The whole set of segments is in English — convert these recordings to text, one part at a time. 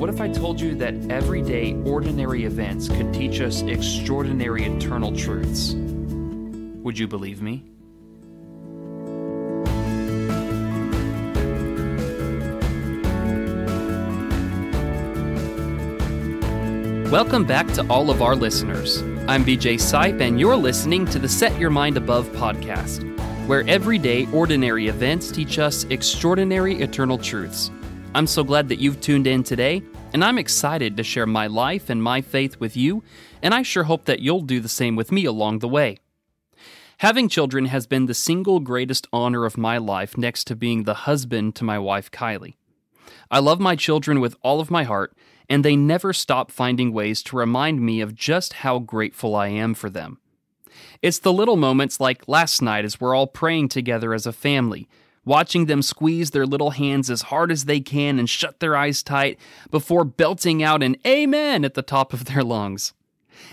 what if I told you that everyday, ordinary events could teach us extraordinary eternal truths? Would you believe me? Welcome back to all of our listeners. I'm BJ Sipe, and you're listening to the Set Your Mind Above podcast, where everyday, ordinary events teach us extraordinary eternal truths. I'm so glad that you've tuned in today, and I'm excited to share my life and my faith with you, and I sure hope that you'll do the same with me along the way. Having children has been the single greatest honor of my life next to being the husband to my wife, Kylie. I love my children with all of my heart, and they never stop finding ways to remind me of just how grateful I am for them. It's the little moments like last night as we're all praying together as a family, watching them squeeze their little hands as hard as they can and shut their eyes tight before belting out an Amen at the top of their lungs.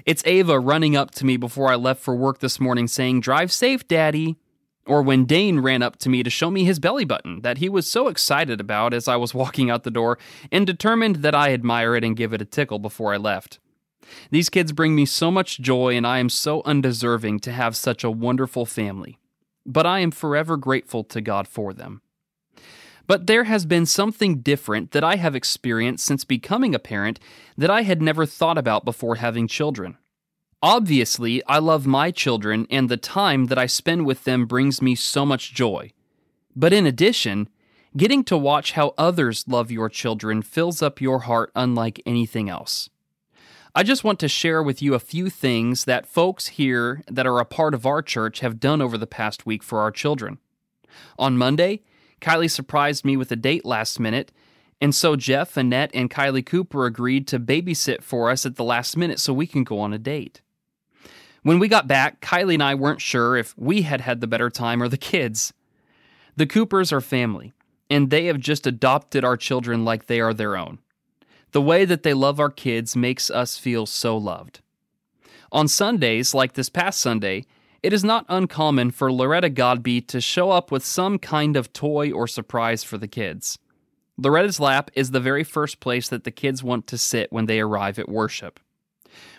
It's Ava running up to me before I left for work this morning saying, Drive safe, Daddy. Or when Dane ran up to me to show me his belly button that he was so excited about as I was walking out the door and determined that I admire it and give it a tickle before I left. These kids bring me so much joy, and I am so undeserving to have such a wonderful family but I am forever grateful to God for them. But there has been something different that I have experienced since becoming a parent that I had never thought about before having children. Obviously, I love my children, and the time that I spend with them brings me so much joy. But in addition, getting to watch how others love your children fills up your heart unlike anything else. I just want to share with you a few things that folks here that are a part of our church have done over the past week for our children. On Monday, Kylie surprised me with a date last minute, and so Jeff, Annette, and Kylie Cooper agreed to babysit for us at the last minute so we can go on a date. When we got back, Kylie and I weren't sure if we had had the better time or the kids. The Coopers are family, and they have just adopted our children like they are their own. The way that they love our kids makes us feel so loved. On Sundays, like this past Sunday, it is not uncommon for Loretta Godby to show up with some kind of toy or surprise for the kids. Loretta's lap is the very first place that the kids want to sit when they arrive at worship.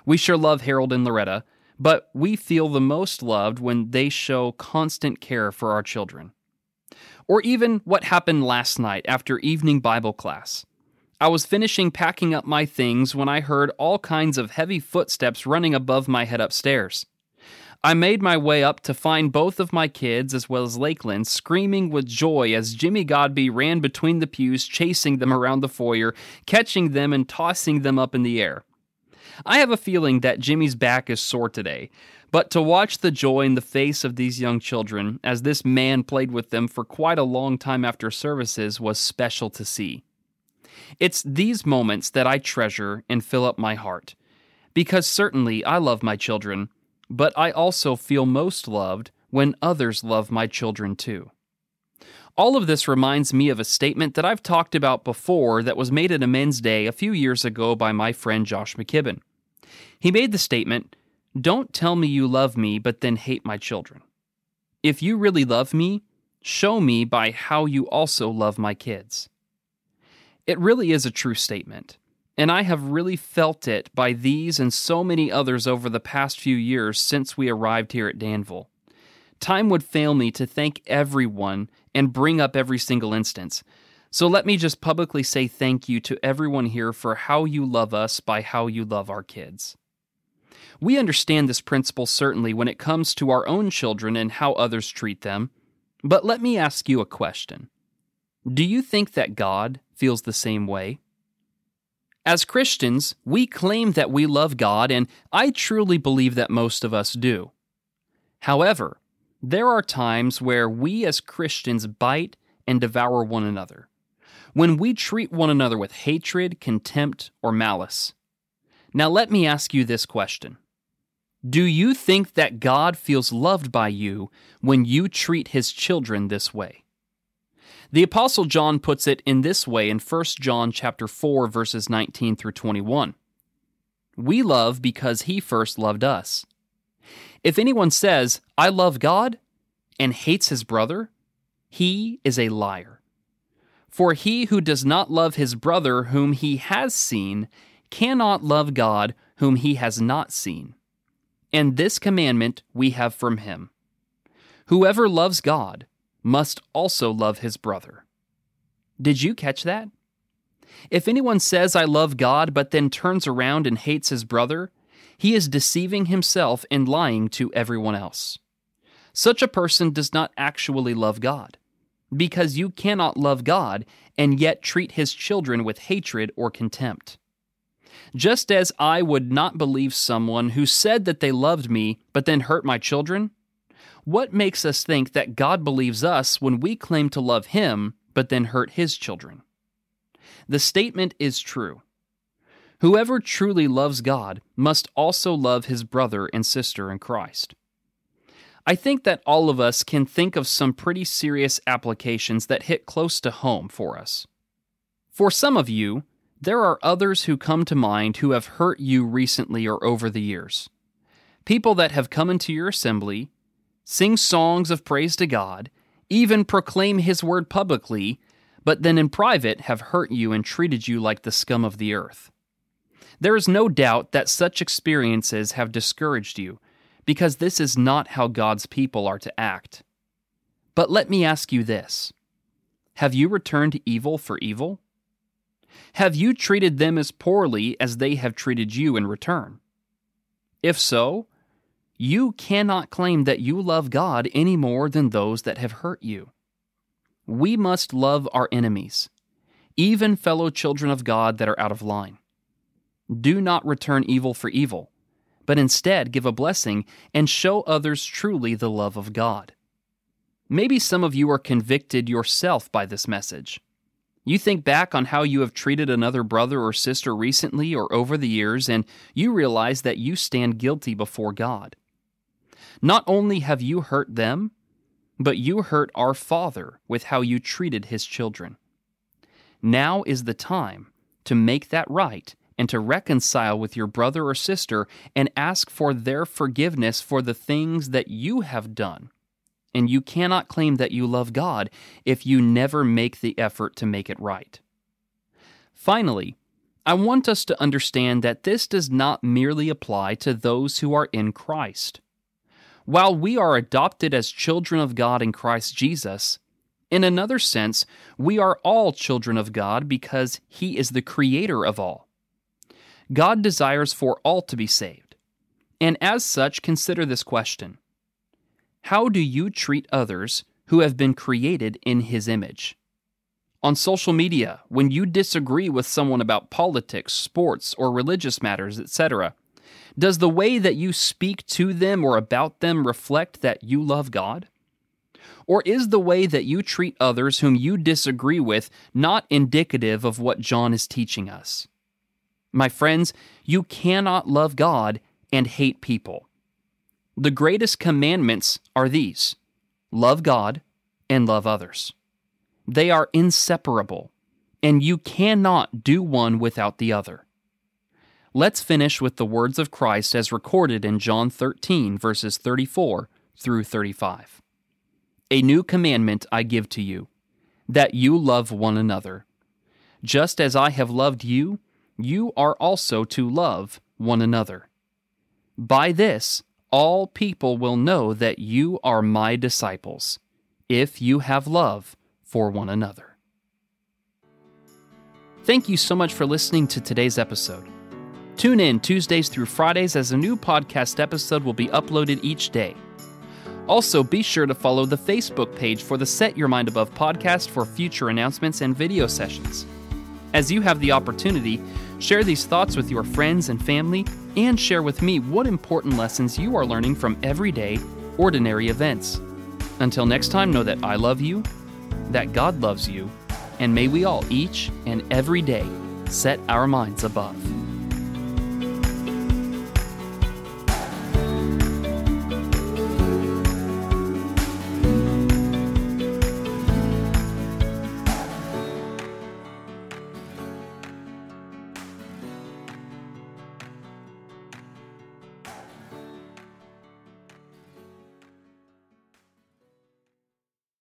We sure love Harold and Loretta, but we feel the most loved when they show constant care for our children. Or even what happened last night after evening Bible class. I was finishing packing up my things when I heard all kinds of heavy footsteps running above my head upstairs. I made my way up to find both of my kids, as well as Lakeland, screaming with joy as Jimmy Godby ran between the pews, chasing them around the foyer, catching them and tossing them up in the air. I have a feeling that Jimmy's back is sore today, but to watch the joy in the face of these young children as this man played with them for quite a long time after services was special to see. It's these moments that I treasure and fill up my heart. Because certainly I love my children, but I also feel most loved when others love my children too. All of this reminds me of a statement that I've talked about before that was made at a men's day a few years ago by my friend Josh McKibben. He made the statement, Don't tell me you love me, but then hate my children. If you really love me, show me by how you also love my kids. It really is a true statement. And I have really felt it by these and so many others over the past few years since we arrived here at Danville. Time would fail me to thank everyone and bring up every single instance. So let me just publicly say thank you to everyone here for how you love us by how you love our kids. We understand this principle certainly when it comes to our own children and how others treat them. But let me ask you a question Do you think that God, feels the same way. As Christians, we claim that we love God, and I truly believe that most of us do. However, there are times where we as Christians bite and devour one another, when we treat one another with hatred, contempt, or malice. Now, let me ask you this question Do you think that God feels loved by you when you treat his children this way? The apostle John puts it in this way in 1 John chapter 4 verses 19 through 21. We love because he first loved us. If anyone says, "I love God," and hates his brother, he is a liar. For he who does not love his brother whom he has seen cannot love God whom he has not seen. And this commandment we have from him Whoever loves God must also love his brother. Did you catch that? If anyone says, I love God, but then turns around and hates his brother, he is deceiving himself and lying to everyone else. Such a person does not actually love God, because you cannot love God and yet treat his children with hatred or contempt. Just as I would not believe someone who said that they loved me but then hurt my children, what makes us think that God believes us when we claim to love him but then hurt his children? The statement is true. Whoever truly loves God must also love his brother and sister in Christ. I think that all of us can think of some pretty serious applications that hit close to home for us. For some of you, there are others who come to mind who have hurt you recently or over the years. People that have come into your assembly, sing songs of praise to God, even proclaim His word publicly, but then in private have hurt you and treated you like the scum of the earth. There is no doubt that such experiences have discouraged you, because this is not how God's people are to act. But let me ask you this Have you returned evil for evil? Have you treated them as poorly as they have treated you in return? If so, you cannot claim that you love God any more than those that have hurt you. We must love our enemies, even fellow children of God that are out of line. Do not return evil for evil, but instead give a blessing and show others truly the love of God. Maybe some of you are convicted yourself by this message. You think back on how you have treated another brother or sister recently or over the years, and you realize that you stand guilty before God. Not only have you hurt them, but you hurt our Father with how you treated his children. Now is the time to make that right and to reconcile with your brother or sister and ask for their forgiveness for the things that you have done and you cannot claim that you love God if you never make the effort to make it right. Finally, I want us to understand that this does not merely apply to those who are in Christ. While we are adopted as children of God in Christ Jesus, in another sense, we are all children of God because He is the creator of all. God desires for all to be saved. And as such, consider this question how do you treat others who have been created in His image? On social media, when you disagree with someone about politics, sports, or religious matters, etc., does the way that you speak to them or about them reflect that you love God? Or is the way that you treat others whom you disagree with not indicative of what John is teaching us? My friends, you cannot love God and hate people. The greatest commandments are these love God and love others. They are inseparable, and you cannot do one without the other. Let's finish with the words of Christ as recorded in John 13, verses 34 through 35. A new commandment I give to you, that you love one another. Just as I have loved you, you are also to love one another. By this, all people will know that you are my disciples, if you have love for one another. Thank you so much for listening to today's episode. Tune in Tuesdays through Fridays as a new podcast episode will be uploaded each day. Also, be sure to follow the Facebook page for the Set Your Mind Above podcast for future announcements and video sessions. As you have the opportunity, share these thoughts with your friends and family and share with me what important lessons you are learning from everyday, ordinary events. Until next time, know that I love you, that God loves you, and may we all each and every day set our minds above.